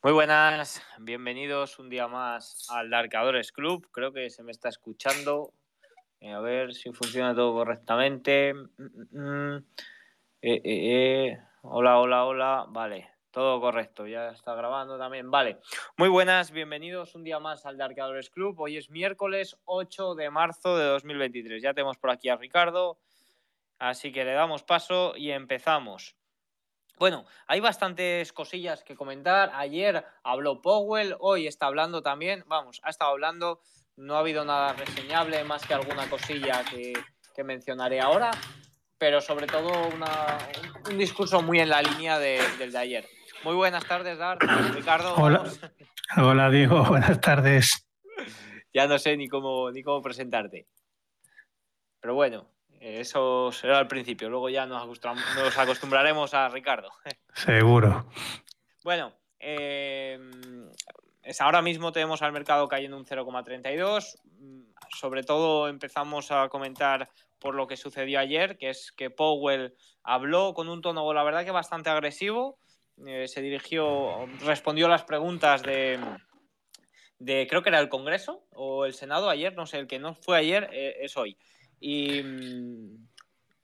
Muy buenas, bienvenidos un día más al Darkadores Club. Creo que se me está escuchando. Eh, a ver si funciona todo correctamente. Mm, mm, mm. Eh, eh, hola, hola, hola. Vale, todo correcto. Ya está grabando también. Vale. Muy buenas, bienvenidos un día más al Darkadores Club. Hoy es miércoles 8 de marzo de 2023. Ya tenemos por aquí a Ricardo. Así que le damos paso y empezamos. Bueno, hay bastantes cosillas que comentar. Ayer habló Powell, hoy está hablando también. Vamos, ha estado hablando. No ha habido nada reseñable más que alguna cosilla que, mencionaré ahora, pero sobre todo un discurso muy en la línea del de ayer. Muy buenas tardes, Dar. Ricardo. Hola. Hola, Diego. Buenas tardes. Ya no sé ni cómo, ni cómo presentarte. Pero bueno, eso será al principio, luego ya nos, acostumbraremos a Ricardo. Seguro. Bueno, eh, ahora mismo tenemos al mercado cayendo un 0,32. Sobre todo empezamos a comentar por lo que sucedió ayer, que es que Powell habló con un tono, la verdad que bastante agresivo. Eh, se dirigió, respondió a las preguntas de, de, creo que era el Congreso o el Senado ayer, no sé, el que no fue ayer eh, es hoy. Y,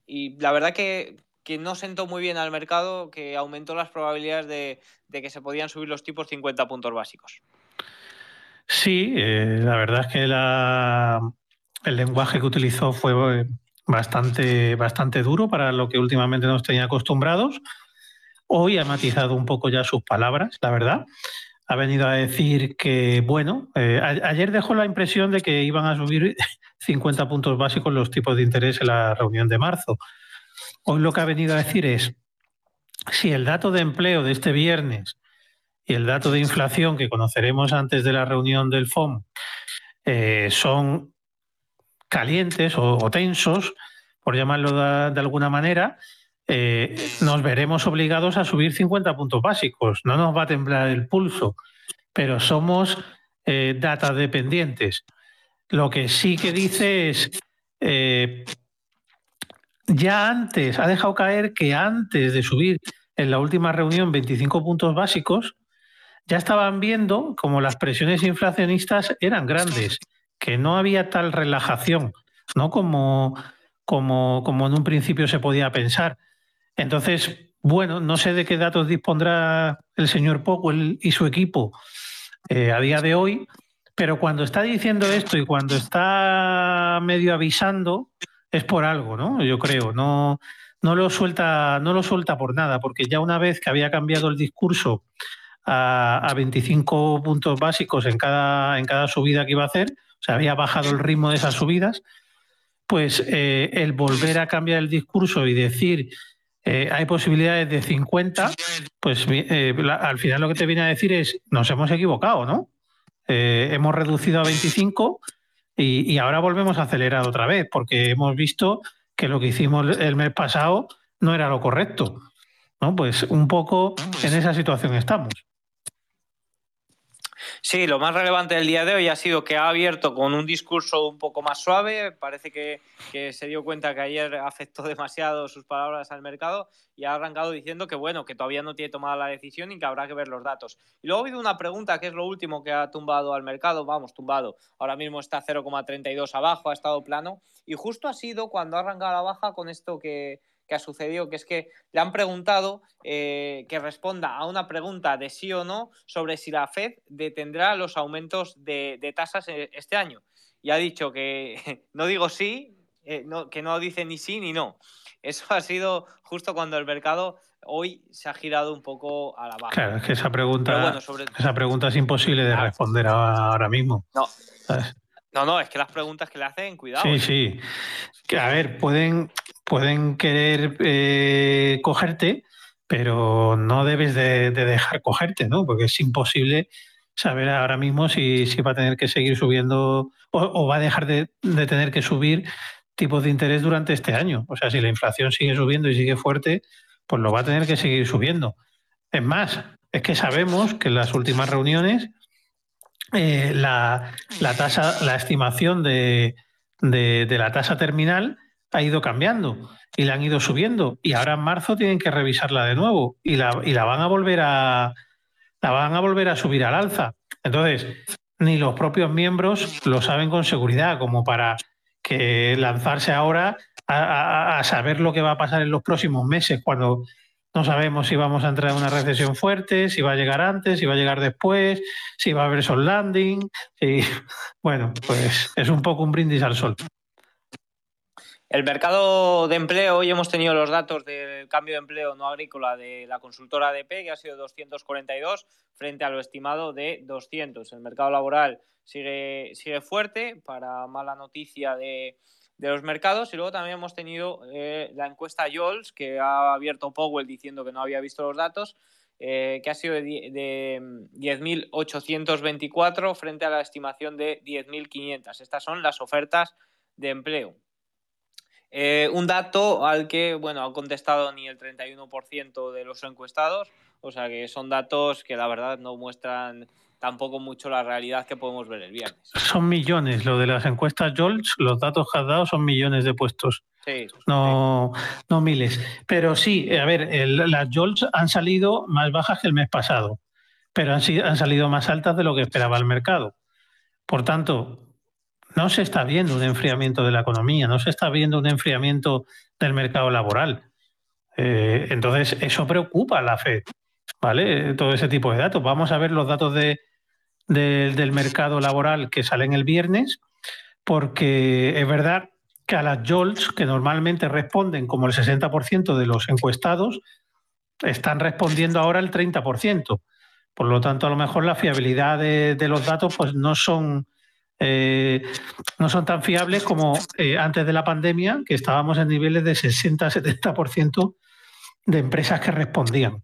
y la verdad que, no sentó muy bien al mercado, que aumentó las probabilidades de, que se podían subir los tipos 50 puntos básicos. Sí, eh, la verdad es que el lenguaje que utilizó fue bastante, bastante duro para lo que últimamente nos tenía acostumbrados. Hoy ha matizado un poco ya sus palabras, la verdad. Ha venido a decir que, bueno, eh, ayer dejó la impresión de que iban a subir 50 puntos básicos los tipos de interés en la reunión de marzo. Hoy lo que ha venido a decir es, si el dato de empleo de este viernes y el dato de inflación que conoceremos antes de la reunión del FOM eh, son calientes o, tensos, por llamarlo de, alguna manera, eh, nos veremos obligados a subir 50 puntos básicos. No nos va a temblar el pulso, pero somos eh, data dependientes. Lo que sí que dice es, eh, ya antes, ha dejado caer que antes de subir en la última reunión 25 puntos básicos, ya estaban viendo como las presiones inflacionistas eran grandes, que no había tal relajación, ¿no? Como, como, como en un principio se podía pensar. Entonces, bueno, no sé de qué datos dispondrá el señor Powell y su equipo eh, a día de hoy, pero cuando está diciendo esto y cuando está medio avisando, es por algo, ¿no? Yo creo, no, no lo suelta, no lo suelta por nada, porque ya una vez que había cambiado el discurso a, 25 puntos básicos en cada, en cada subida que iba a hacer, o sea, había bajado el ritmo de esas subidas, pues eh, el volver a cambiar el discurso y decir eh, hay posibilidades de 50, pues eh, al final lo que te viene a decir es nos hemos equivocado, ¿no? Eh, hemos reducido a 25 y, ahora volvemos a acelerar otra vez, porque hemos visto que lo que hicimos el mes pasado no era lo correcto. ¿no? Pues un poco en esa situación estamos. Sí, lo más relevante del día de hoy ha sido que ha abierto con un discurso un poco más suave. Parece que, se dio cuenta que ayer afectó demasiado sus palabras al mercado y ha arrancado diciendo que bueno, que todavía no tiene tomada la decisión y que habrá que ver los datos. Y luego ha habido una pregunta que es lo último que ha tumbado al mercado. Vamos, tumbado. Ahora mismo está 0,32 abajo, ha estado plano. Y justo ha sido cuando ha arrancado la baja con esto que, que ha sucedido, que es que le han preguntado eh, que responda a una pregunta de sí o no sobre si la Fed detendrá los aumentos de, tasas eh, este año. Y ha dicho que no digo sí, eh, que no dice ni sí ni no. Eso ha sido justo cuando el mercado hoy se ha girado un poco a la baja. Claro, es que esa pregunta, esa pregunta es imposible de responder ahora mismo. No. No, no, es que las preguntas que le hacen, cuidado. Sí, sí. Que, a ver, pueden, pueden querer eh, cogerte, pero no debes de, dejar cogerte, ¿no? Porque es imposible saber ahora mismo si, va a tener que seguir subiendo o, va a dejar de, tener que subir tipos de interés durante este año. O sea, si la inflación sigue subiendo y sigue fuerte, pues lo va a tener que seguir subiendo. Es más, es que sabemos que en las últimas reuniones eh, la, tasa, la estimación de, de la tasa terminal ha ido cambiando y la han ido subiendo y ahora en marzo tienen que revisarla de nuevo y la, y la van a volver a, la van a volver a subir al alza. Entonces, ni los propios miembros lo saben con seguridad, como para que lanzarse ahora a, saber lo que va a pasar en los próximos meses, cuando no sabemos si vamos a entrar en una recesión fuerte, si va a llegar antes, si va a llegar después, si va a haber sol landing. Si... Bueno, pues es un poco un brindis al sol. El mercado de empleo, hoy hemos tenido los datos del cambio de empleo no agrícola de la consultora ADP, que ha sido 242 frente a lo estimado de 200. El mercado laboral sigue, sigue fuerte para mala noticia de, los mercados y luego también hemos tenido eh, la encuesta Yols que ha abierto Powell diciendo que no había visto los datos, eh, que ha sido de, de 10.824 frente a la estimación de 10.500. Estas son las ofertas de empleo. Eh, un dato al que, bueno, ha contestado ni el 31% de los encuestados, o sea que son datos que la verdad no muestran tampoco mucho la realidad que podemos ver el viernes. Son millones, lo de las encuestas Jolts, los datos que has dado son millones de puestos. Sí, no, no miles. Pero sí, a ver, las Jolts han salido más bajas que el mes pasado, pero han, han salido más altas de lo que esperaba el mercado. Por tanto, no se está viendo un enfriamiento de la economía, no se está viendo un enfriamiento del mercado laboral. Eh, entonces, eso preocupa a la Fed, ¿vale? Todo ese tipo de datos. Vamos a ver los datos de, del mercado laboral que salen el viernes, porque es verdad que a las JOLTS, que normalmente responden como el 60% de los encuestados, están respondiendo ahora el 30%. Por lo tanto, a lo mejor la fiabilidad de, de los datos pues, no son eh, no son tan fiables como eh, antes de la pandemia, que estábamos en niveles de 60-70% de empresas que respondían.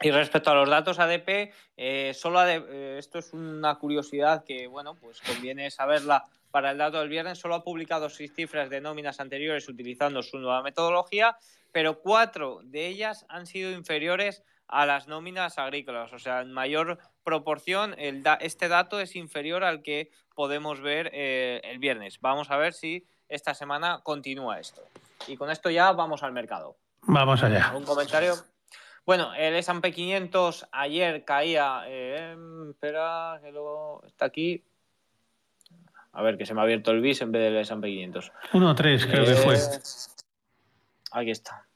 Y respecto a los datos ADP, eh, solo esto es una curiosidad que, bueno, pues conviene saberla para el dato del viernes. Solo ha publicado seis cifras de nóminas anteriores utilizando su nueva metodología, pero cuatro de ellas han sido inferiores a las nóminas agrícolas. O sea, en mayor proporción, el este dato es inferior al que podemos ver eh, el viernes. Vamos a ver si esta semana continúa esto. Y con esto ya vamos al mercado. Vamos allá. ¿Un comentario? Bueno, el S&P 500 ayer caía... Eh, espera, que luego está aquí. A ver, que se me ha abierto el BIS en vez del S&P 500. 1.3 creo que fue. Eh, aquí está.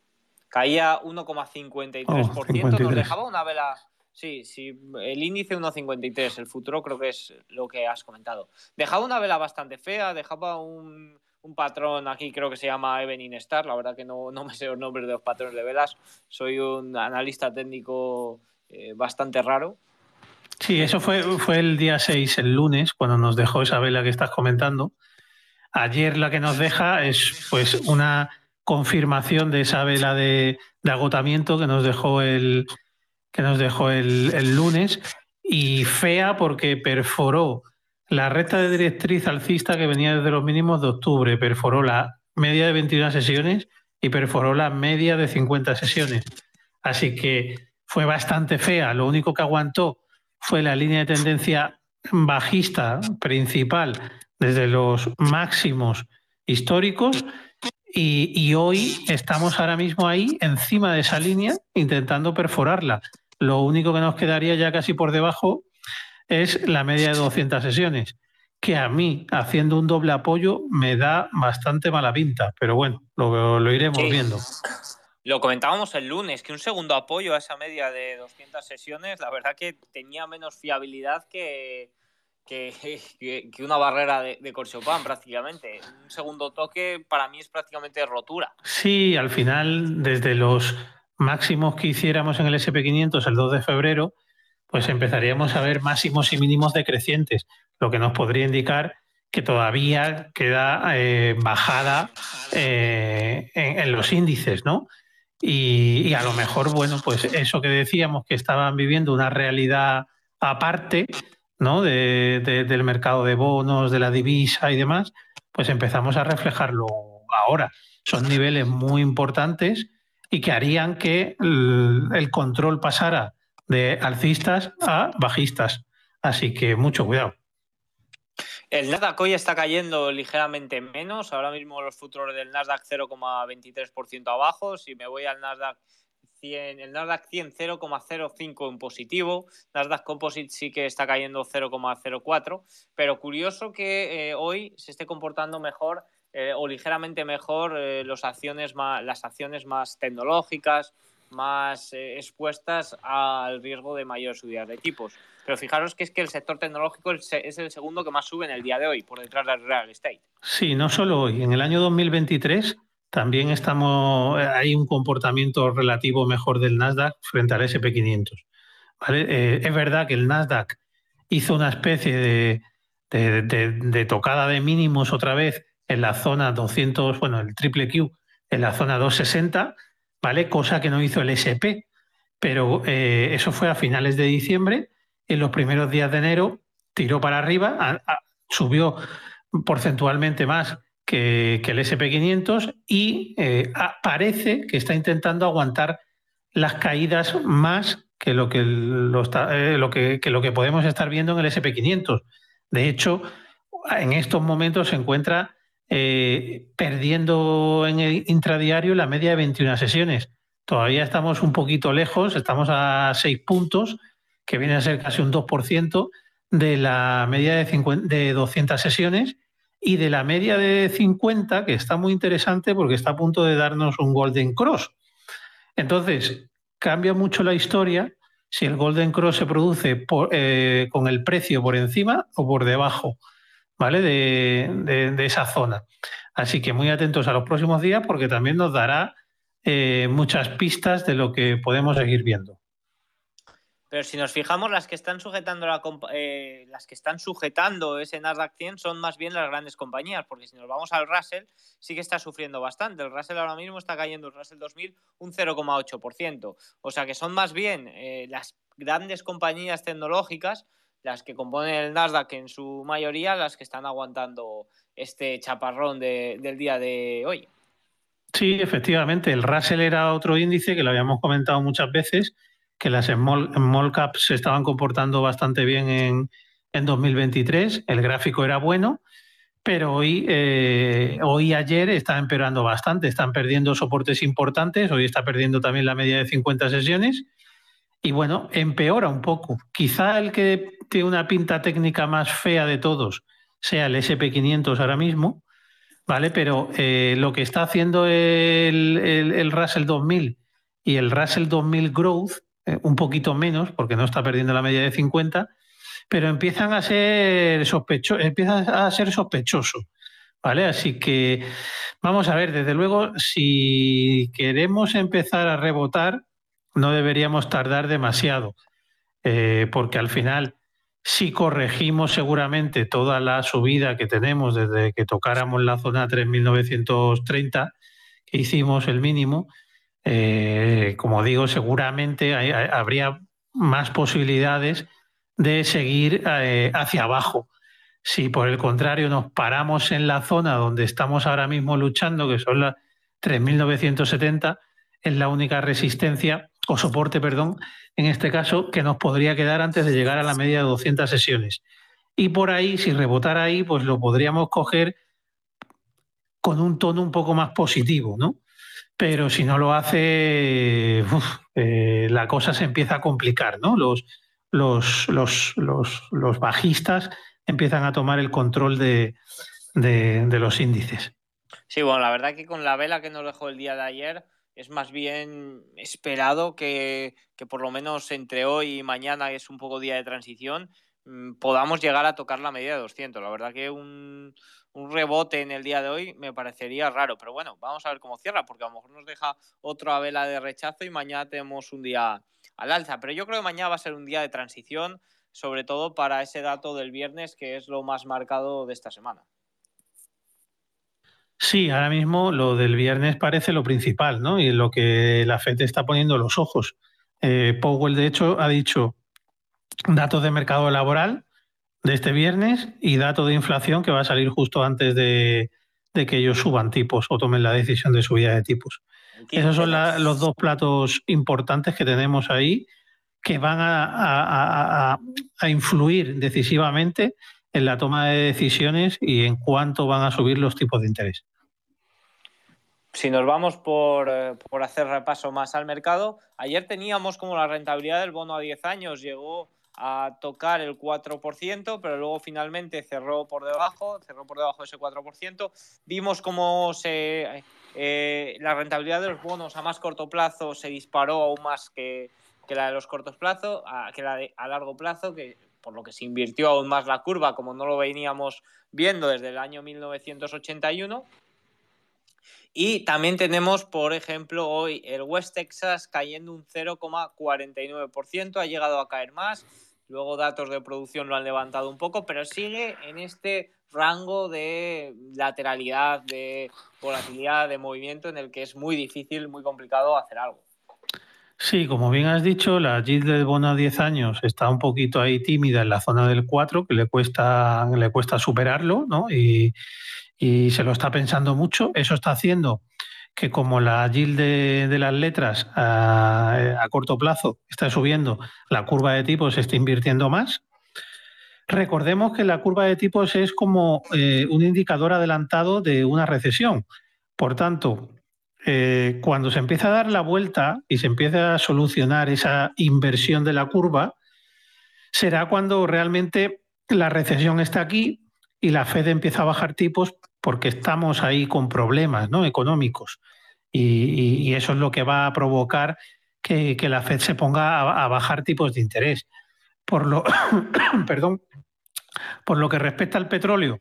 Caía 1,53%, nos dejaba una vela. Sí, sí, el índice 1,53, el futuro creo que es lo que has comentado. Dejaba una vela bastante fea, dejaba un, patrón aquí, creo que se llama Evening Star, la verdad que no, me sé los nombres de los patrones de velas, soy un analista técnico eh, bastante raro. Sí, eso fue, fue el día 6, el lunes, cuando nos dejó esa vela que estás comentando. Ayer la que nos deja es pues una confirmación de esa vela de, agotamiento que nos dejó el, que nos dejó el, lunes y fea porque perforó la recta de directriz alcista que venía desde los mínimos de octubre, perforó la media de 21 sesiones y perforó la media de 50 sesiones. Así que fue bastante fea. Lo único que aguantó fue la línea de tendencia bajista principal desde los máximos históricos y, hoy estamos ahora mismo ahí, encima de esa línea, intentando perforarla. Lo único que nos quedaría ya casi por debajo es la media de 200 sesiones, que a mí, haciendo un doble apoyo, me da bastante mala pinta. Pero bueno, lo, iremos viendo. Lo comentábamos el lunes, que un segundo apoyo a esa media de 200 sesiones, la verdad que tenía menos fiabilidad que, que, una barrera de, de prácticamente. Un segundo toque para mí es prácticamente rotura. Sí, al final, desde los máximos que hiciéramos en el SP500 el 2 de febrero, pues empezaríamos a ver máximos y mínimos decrecientes, lo que nos podría indicar que todavía queda eh, bajada eh, en, los índices, ¿no? Y, a lo mejor, bueno, pues eso que decíamos que estaban viviendo una realidad aparte, ¿no? De, del mercado de bonos, de la divisa y demás, pues empezamos a reflejarlo ahora. Son niveles muy importantes y que harían que el, control pasara de alcistas a bajistas. Así que mucho cuidado. El Nasdaq hoy está cayendo ligeramente menos. Ahora mismo los futuros del Nasdaq 0,23% abajo. Si me voy al Nasdaq 100, el Nasdaq 100 0,05 en positivo, Nasdaq Composite sí que está cayendo 0,04, pero curioso que eh, hoy se esté comportando mejor eh, o ligeramente mejor eh, las acciones más tecnológicas, más expuestas al riesgo de mayor subida de tipos. Pero fijaros que es que el sector tecnológico es el segundo que más sube en el día de hoy, por detrás del real estate. Sí, no solo hoy. En el año 2023 también estamos, eh, hay un comportamiento relativo mejor del Nasdaq frente al SP500. Eh, es verdad que el Nasdaq hizo una especie de, de, tocada de mínimos otra vez en la zona 200, bueno, el triple Q en la zona 260, ¿vale? Cosa que no hizo el SP. Pero eh, eso fue a finales de diciembre. En los primeros días de enero tiró para arriba, subió porcentualmente más que, el SP500 y eh, parece que está intentando aguantar las caídas más que lo que, lo, eh, lo que, lo que podemos estar viendo en el SP500. De hecho, en estos momentos se encuentra eh, perdiendo en el intradiario la media de 21 sesiones. Todavía estamos un poquito lejos, estamos a 6 puntos, que viene a ser casi un 2% de la media de, 50, de 200 sesiones y de la media de 50, que está muy interesante porque está a punto de darnos un Golden Cross. Entonces, cambia mucho la historia si el Golden Cross se produce eh, con el precio por encima o por debajo ¿vale? De, esa zona. Así que muy atentos a los próximos días porque también nos dará eh, muchas pistas de lo que podemos seguir viendo. Pero si nos fijamos, las que están sujetando la, eh, las que están sujetando ese Nasdaq 100 son más bien las grandes compañías, porque si nos vamos al Russell, sí que está sufriendo bastante. El Russell ahora mismo está cayendo, el Russell 2000, un 0,8%. O sea que son más bien eh, las grandes compañías tecnológicas las que componen el Nasdaq en su mayoría, las que están aguantando este chaparrón del día de hoy. Sí, efectivamente. El Russell era otro índice que lo habíamos comentado muchas veces que las small, caps se estaban comportando bastante bien en, en 2023, el gráfico era bueno, pero hoy, eh, hoy ayer está empeorando bastante, están perdiendo soportes importantes, hoy está perdiendo también la media de 50 sesiones y bueno, empeora un poco. Quizá el que tiene una pinta técnica más fea de todos sea el SP500 ahora mismo, ¿vale? Pero eh, lo que está haciendo el, el, el Russell 2000 y el Russell 2000 Growth eh, un poquito menos, porque no está perdiendo la media de 50, pero empiezan a ser sospecho, empieza a ser sospechoso. ¿Vale? Así que vamos a ver, desde luego, si queremos empezar a rebotar, no deberíamos tardar demasiado, eh, porque al final, si corregimos seguramente toda la subida que tenemos desde que tocáramos la zona 3.930, que hicimos el mínimo, eh, como digo, seguramente habría más posibilidades de seguir eh, hacia abajo. Si por el contrario nos paramos en la zona donde estamos ahora mismo luchando, que son las 3.970, es la única resistencia o soporte, perdón, en este caso, que nos podría quedar antes de llegar a la media de 200 sesiones. Y por ahí, si rebotara ahí, pues lo podríamos coger con un tono un poco más positivo, ¿no? Pero si no lo hace, eh, la cosa se empieza a complicar, ¿no? Los, los, los, los, bajistas empiezan a tomar el control de, de, los índices. Sí, bueno, la verdad que con la vela que nos dejó el día de ayer es más bien esperado que, que por lo menos entre hoy y mañana, que es un poco día de transición, mm, podamos llegar a tocar la medida de 200. La verdad que un, un rebote en el día de hoy me parecería raro, pero bueno, vamos a ver cómo cierra, porque a lo mejor nos deja otra vela de rechazo y mañana tenemos un día al alza. Pero yo creo que mañana va a ser un día de transición, sobre todo para ese dato del viernes, que es lo más marcado de esta semana. Sí, ahora mismo lo del viernes parece lo principal, ¿no? Y lo que la FED está poniendo los ojos. Eh, Powell, de hecho, ha dicho datos de mercado laboral de este viernes y dato de inflación que va a salir justo antes de, que ellos suban tipos o tomen la decisión de subida de tipos. Esos son los dos platos importantes que tenemos ahí que van a, influir decisivamente en la toma de decisiones y en cuánto van a subir los tipos de interés. si nos vamos por, eh, por, hacer repaso más al mercado, ayer teníamos como la rentabilidad del bono a 10 años llegó a tocar el 4%, pero luego finalmente cerró por debajo, cerró por debajo de ese 4%. Vimos cómo se, eh, la rentabilidad de los bonos a más corto plazo se disparó aún más que, que la de los cortos plazos, que la de a largo plazo, que por lo que se invirtió aún más la curva, como no lo veníamos viendo desde el año 1981. Y también tenemos, por ejemplo, hoy el West Texas cayendo un 0,49%, ha llegado a caer más. Luego datos de producción lo han levantado un poco, pero sigue en este rango de lateralidad, de volatilidad, de movimiento en el que es muy difícil, muy complicado hacer algo. Sí, como bien has dicho, la yield del bono a 10 años está un poquito ahí tímida en la zona del 4, que le cuesta, le cuesta superarlo, ¿no? Y se lo está pensando mucho. Eso está haciendo que como la yield de, las letras a, corto plazo está subiendo, la curva de tipos se está invirtiendo más. Recordemos que la curva de tipos es como eh, un indicador adelantado de una recesión. Por tanto, eh, cuando se empieza a dar la vuelta y se empieza a solucionar esa inversión de la curva, será cuando realmente la recesión está aquí y la Fed empieza a bajar tipos porque estamos ahí con problemas ¿no? económicos. Y, eso es lo que va a provocar que, la Fed se ponga a, bajar tipos de interés. Por lo, perdón, por lo que respecta al petróleo,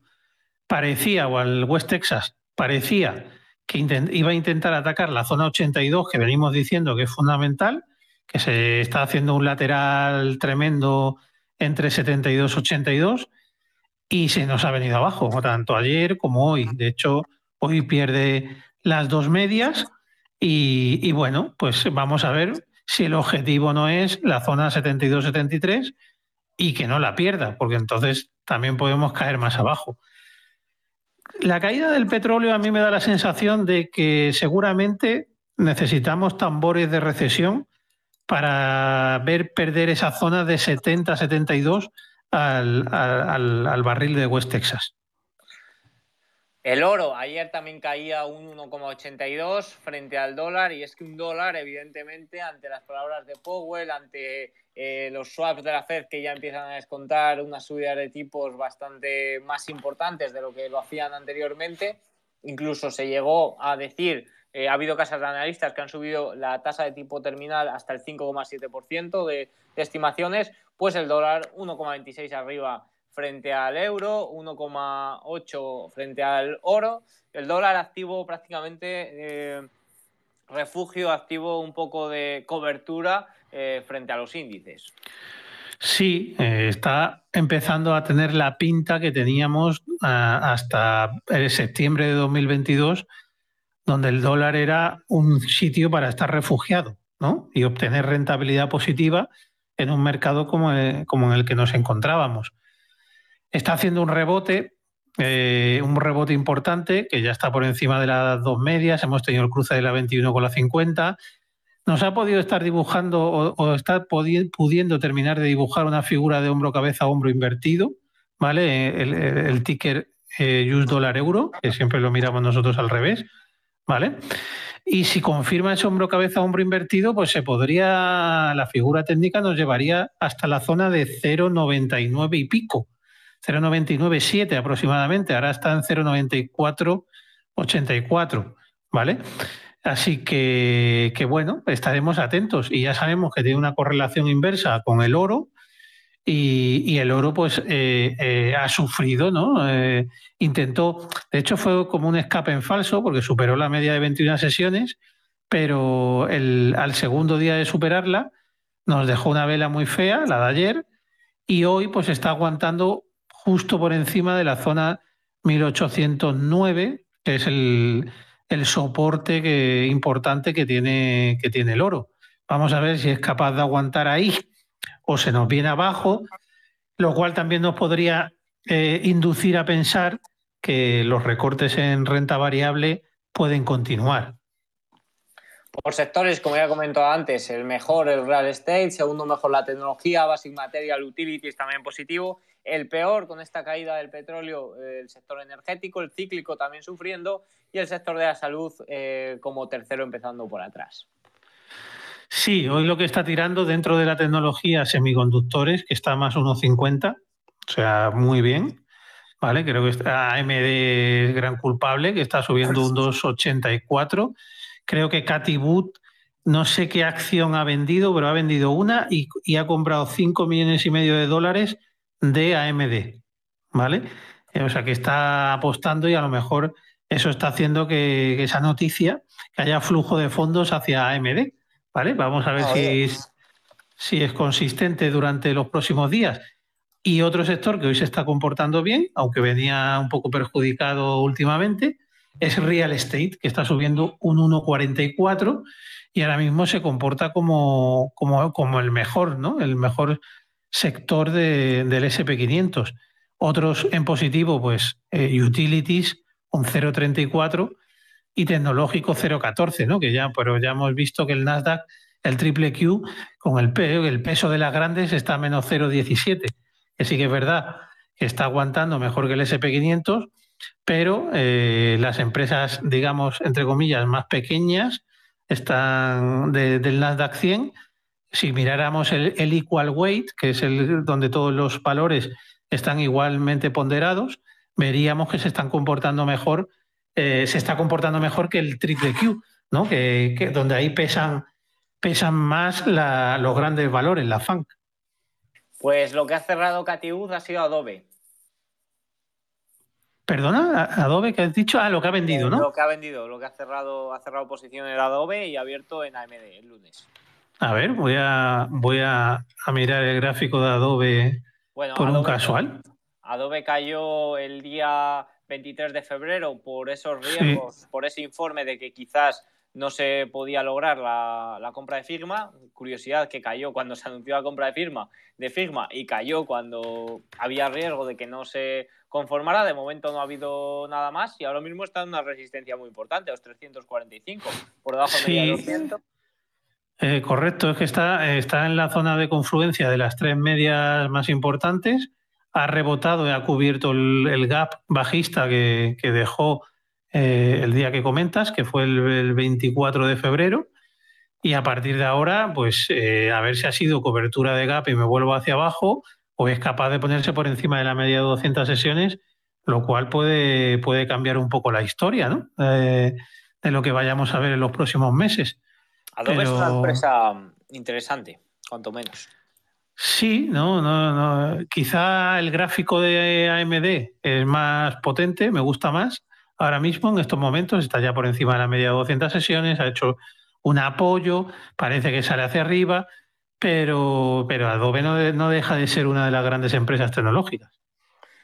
parecía, o al West Texas, parecía que iba a intentar atacar la zona 82, que venimos diciendo que es fundamental, que se está haciendo un lateral tremendo entre 72 y 82 y se nos ha venido abajo, tanto ayer como hoy. De hecho, hoy pierde las dos medias y, bueno, pues vamos a ver si el objetivo no es la zona 72-73 y que no la pierda, porque entonces también podemos caer más abajo. La caída del petróleo a mí me da la sensación de que seguramente necesitamos tambores de recesión para ver perder esa zona de 70-72 al, barril de West Texas. El oro, ayer también caía un 1,82 frente al dólar y es que un dólar, evidentemente, ante las palabras de Powell, ante eh, los swaps de la Fed que ya empiezan a descontar una subida de tipos bastante más importantes de lo que lo hacían anteriormente, incluso se llegó a decir eh, ha habido casas de analistas que han subido la tasa de tipo terminal hasta el 5,7% de, de estimaciones, pues el dólar 1,26 arriba frente al euro, 1,8 frente al oro. El dólar activo prácticamente eh, refugio, activo un poco de cobertura eh, frente a los índices. Sí, está empezando a tener la pinta que teníamos ah, hasta el septiembre de 2022 donde el dólar era un sitio para estar refugiado ¿no? y obtener rentabilidad positiva en un mercado como, en el que nos encontrábamos. Está haciendo un rebote, eh, un rebote importante, que ya está por encima de las dos medias, hemos tenido el cruce de la 21 con la 50. Nos ha podido estar dibujando o, está pudiendo terminar de dibujar una figura de hombro-cabeza-hombro invertido, ¿vale? El, ticker eh, US dólar euro, que siempre lo miramos nosotros al revés ¿vale? Y si confirma ese hombro cabeza hombro invertido, pues se podría, la figura técnica nos llevaría hasta la zona de 0,99 y pico, 0,997 aproximadamente, ahora está en 0,9484, ¿vale? Así que, que, bueno, estaremos atentos y ya sabemos que tiene una correlación inversa con el oro, y, el oro pues eh, eh, ha sufrido, ¿no? Eh, intentó, de hecho fue como un escape en falso porque superó la media de 21 sesiones, pero el, al segundo día de superarla nos dejó una vela muy fea, la de ayer, y hoy pues está aguantando justo por encima de la zona 1809, que es el, el soporte que, importante que tiene, que tiene el oro. Vamos a ver si es capaz de aguantar ahí o se nos viene abajo, lo cual también nos podría eh, inducir a pensar que los recortes en renta variable pueden continuar. Por sectores, como ya he comentado antes, el mejor el real estate, segundo mejor la tecnología, basic material, utilities también positivo. El peor con esta caída del petróleo, el sector energético, el cíclico también sufriendo y el sector de la salud eh, como tercero empezando por atrás. Sí, hoy lo que está tirando dentro de la tecnología semiconductores, que está más 1,50, o sea, muy bien. ¿Vale? Creo que AMD es gran culpable, que está subiendo un 2,84 Creo que Katy Wood, no sé qué acción ha vendido, pero ha vendido una y, ha comprado 5 millones y medio de dólares de AMD. ¿Vale? O sea, que está apostando y a lo mejor eso está haciendo que, esa noticia, que haya flujo de fondos hacia AMD. ¿Vale? Vamos a ver si es, si es consistente durante los próximos días. Y otro sector que hoy se está comportando bien, aunque venía un poco perjudicado últimamente, es real estate, que está subiendo un 1,44 y ahora mismo se comporta como, como, el mejor, ¿no? El mejor sector del SP500. Otros en positivo, pues eh, utilities, un 0,34 y tecnológico 0,14, ¿no? Que ya, pero ya hemos visto que el Nasdaq, el triple Q, con el, el peso de las grandes está a menos 0,17. Que sí que es verdad que está aguantando mejor que el SP500, pero eh, las empresas, digamos, entre comillas, más pequeñas, están del Nasdaq 100. Si miráramos el, equal weight, que es el donde todos los valores están igualmente ponderados, veríamos que se están comportando mejor, eh, se está comportando mejor que el triple Q, ¿no? Que, donde ahí pesan, pesan más los grandes valores, la FANC. Pues lo que ha cerrado Catiud ha sido Adobe. Perdona, Adobe, que has dicho? Ah, lo que ha vendido, ¿no? Lo que ha vendido, lo que ha cerrado, ha cerrado posición en Adobe y abierto en AMD el lunes. A ver, voy a, voy a, mirar el gráfico de Adobe por un casual. Adobe cayó el día 23 de febrero por esos riesgos, por ese informe de que quizás no se podía lograr la, compra de firma. Curiosidad que cayó cuando se anunció la compra de firma, de firma y cayó cuando había riesgo de que no se conformara. De momento no ha habido nada más y ahora mismo está en una resistencia muy importante, los 345, por debajo de 200. Eh, correcto, es que está, está en la zona de confluencia de las tres medias más importantes. Ha rebotado y ha cubierto el, gap bajista que dejó eh, el día que comentas, que fue el, 24 de febrero. Y a partir de ahora, pues eh, a ver si ha sido cobertura de gap y me vuelvo hacia abajo, o es capaz de ponerse por encima de la media de 200 sesiones, lo cual puede, puede cambiar un poco la historia ¿no? Eh, de lo que vayamos a ver en los próximos meses. Adobe es una empresa interesante, cuanto menos. Sí, no, no, no. Quizá el gráfico de AMD es más potente, me gusta más, ahora mismo, en estos momentos, está ya por encima de la media de 200 sesiones, ha hecho un apoyo, parece que sale hacia arriba, pero, pero Adobe no, deja de ser una de las grandes empresas tecnológicas.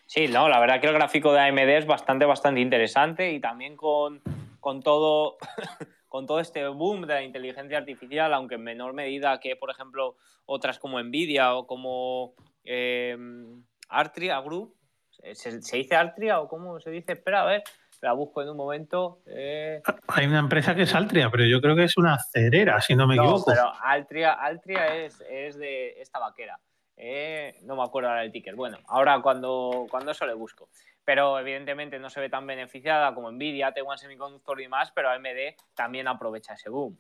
Sí, no, la verdad que el gráfico de AMD es bastante, bastante interesante y también con, todo, con todo este boom de la inteligencia artificial, aunque en menor medida que, por ejemplo, otras como Nvidia o como eh, Artria Group. ¿Se, ¿Se, dice Artria o cómo se dice? Espera, a ver la busco en un momento. Eh. Hay una empresa que es Altria, pero yo creo que es una cerera, si no me equivoco. Pero Altria, Altria es, de esta vaquera. Eh, no me acuerdo ahora del ticker. Bueno, ahora cuando, cuando eso le busco. Pero evidentemente no se ve tan beneficiada como Nvidia, Taiwan Semiconductor y más, pero AMD también aprovecha ese boom.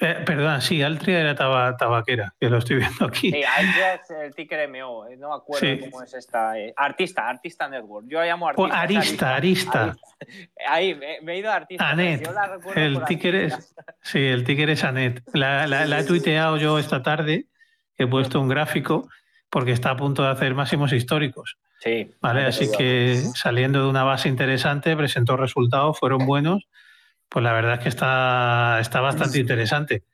Eh, perdón, sí, Altria era tabaquera, que lo estoy viendo aquí. Sí, Altria es el ticker MO, eh, no me acuerdo cómo es esta. Eh, artista, Artista Network. Yo la llamo Artista. arista, Arista. Ahí, me, he ido a Artista. Anet. el ticker es, sí, el ticker es Anet. La, la, he tuiteado yo esta tarde, he puesto un gráfico porque está a punto de hacer máximos históricos. Sí. Vale, así que saliendo de una base interesante, presentó resultados, fueron buenos pues la verdad es que está, está bastante interesante.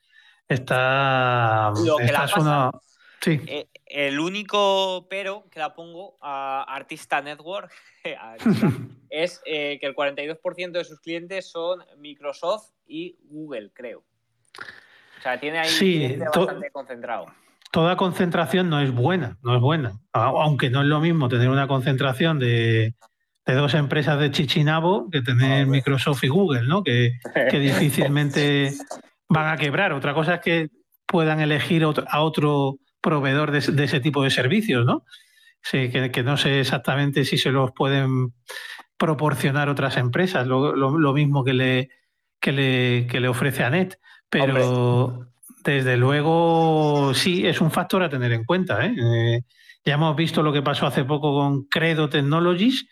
Está, Lo que la sí. Eh, el único pero que la pongo a Artista Network es eh, que el 42% de sus clientes son Microsoft y Google, creo. O sea, tiene ahí sí, bastante concentrado. Toda concentración no es buena, no es buena. Aunque no es lo mismo tener una concentración de, de dos empresas de Chichinabo que tener Microsoft y Google, ¿no? Que, difícilmente van a quebrar. Otra cosa es que puedan elegir a otro proveedor de, ese tipo de servicios, ¿no? Sí, que, no sé exactamente si se los pueden proporcionar otras empresas, lo, mismo que le, que le, que le ofrece a Net. Pero desde luego sí es un factor a tener en cuenta. ¿eh? Eh, ya hemos visto lo que pasó hace poco con Credo Technologies,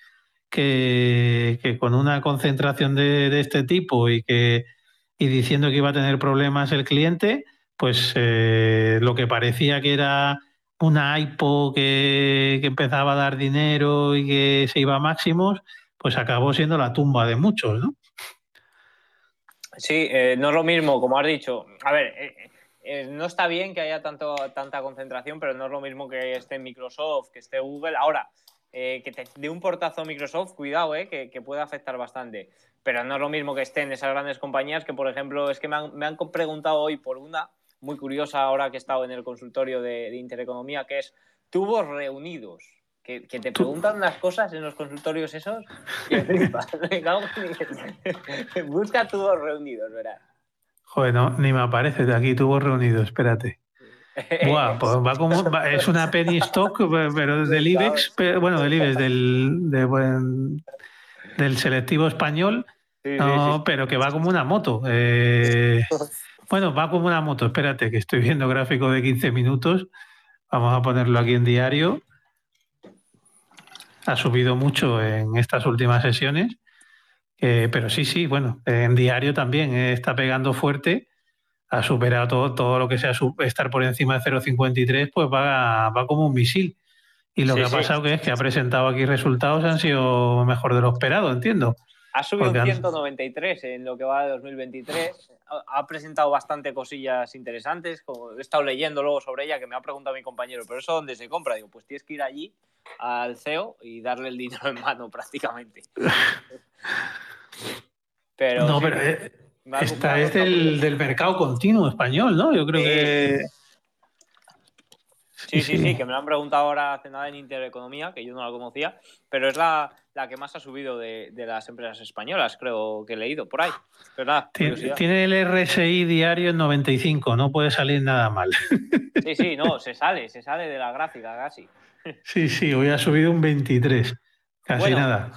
que, con una concentración de, este tipo y que y diciendo que iba a tener problemas el cliente, pues eh, lo que parecía que era una IPO que, empezaba a dar dinero y que se iba a máximos, pues acabó siendo la tumba de muchos, ¿no? Sí, eh, no es lo mismo, como has dicho. A ver, no está bien que haya tanto, tanta concentración, pero no es lo mismo que esté Microsoft, que esté Google. Ahora, eh, que te dé un portazo Microsoft, cuidado, eh, que, puede afectar bastante. Pero no es lo mismo que estén esas grandes compañías que, por ejemplo, es que me han, preguntado hoy por una muy curiosa ahora que he estado en el consultorio de, Intereconomía, que es tubos reunidos. Que, te preguntan unas cosas en los consultorios esos Busca tubos reunidos, ¿verdad? Joder, no, ni me aparece de aquí tubos reunidos, espérate. Buah, pues va como, es una penny stock, pero del IBEX, bueno, del IBEX, del, del selectivo español, no, pero que va como una moto. Eh, bueno, va como una moto, espérate, que estoy viendo gráfico de 15 minutos. Vamos a ponerlo aquí en diario. Ha subido mucho en estas últimas sesiones. Pero sí, sí, bueno, en diario también está pegando fuerte ha superado todo, todo lo que sea estar por encima de 0,53, pues va, va como un misil. Y lo que ha pasado que es que ha presentado aquí resultados han sido mejor de lo esperado, entiendo. Ha subido un 193 en lo que va de 2023. Ha presentado bastante cosillas interesantes. Como he estado leyendo luego sobre ella, que me ha preguntado mi compañero, ¿pero eso dónde se compra? Digo, pues tienes que ir allí al CEO y darle el dinero en mano prácticamente. pero, no, pero eh, esta es del, mercado continuo español, ¿no? Yo creo que. Sí, sí, sí, que me lo han preguntado ahora hace nada en Intereconomía, que yo no la conocía, pero es la, que más ha subido de, las empresas españolas, creo que he leído por ahí. tiene, el RSI diario en 95, no puede salir nada mal. Sí, sí, no, se sale, se sale de la gráfica casi. Sí, sí, hoy ha subido un 23. Casi nada.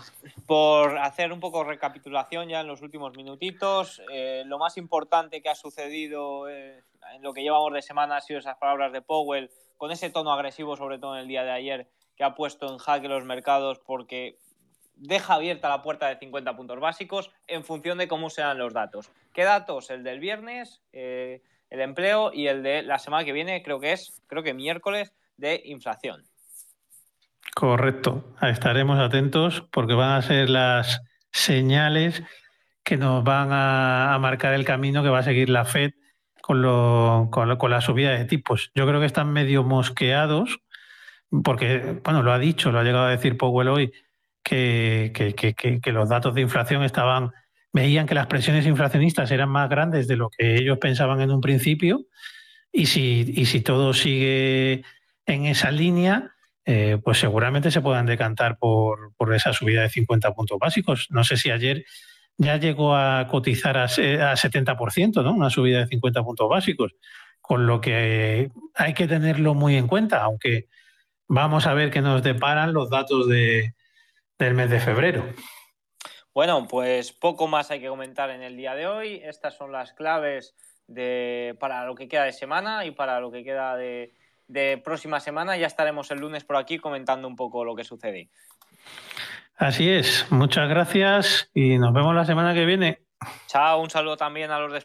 Por hacer un poco recapitulación ya en los últimos minutitos, eh, lo más importante que ha sucedido eh, en lo que llevamos de semana ha sido esas palabras de Powell, con ese tono agresivo, sobre todo en el día de ayer, que ha puesto en jaque los mercados porque deja abierta la puerta de 50 puntos básicos en función de cómo sean los datos. ¿Qué datos? El del viernes, eh, el empleo y el de la semana que viene, creo que es, creo que miércoles, de inflación. Correcto, estaremos atentos porque van a ser las señales que nos van a, marcar el camino que va a seguir la Fed con, con, la subida de tipos. Yo creo que están medio mosqueados porque, bueno, lo ha dicho, lo ha llegado a decir Powell hoy, que, que, los datos de inflación estaban, veían que las presiones inflacionistas eran más grandes de lo que ellos pensaban en un principio y si, y si todo sigue en esa línea, eh, pues seguramente se puedan decantar por, esa subida de 50 puntos básicos. No sé si ayer ya llegó a cotizar a, 70%, ¿no? Una subida de 50 puntos básicos, con lo que hay que tenerlo muy en cuenta, aunque vamos a ver qué nos deparan los datos de, del mes de febrero. Bueno, pues poco más hay que comentar en el día de hoy. Estas son las claves de, para lo que queda de semana y para lo que queda de próxima semana. Ya estaremos el lunes por aquí comentando un poco lo que sucede. Así es, muchas gracias y nos vemos la semana que viene. Chao, un saludo también a los de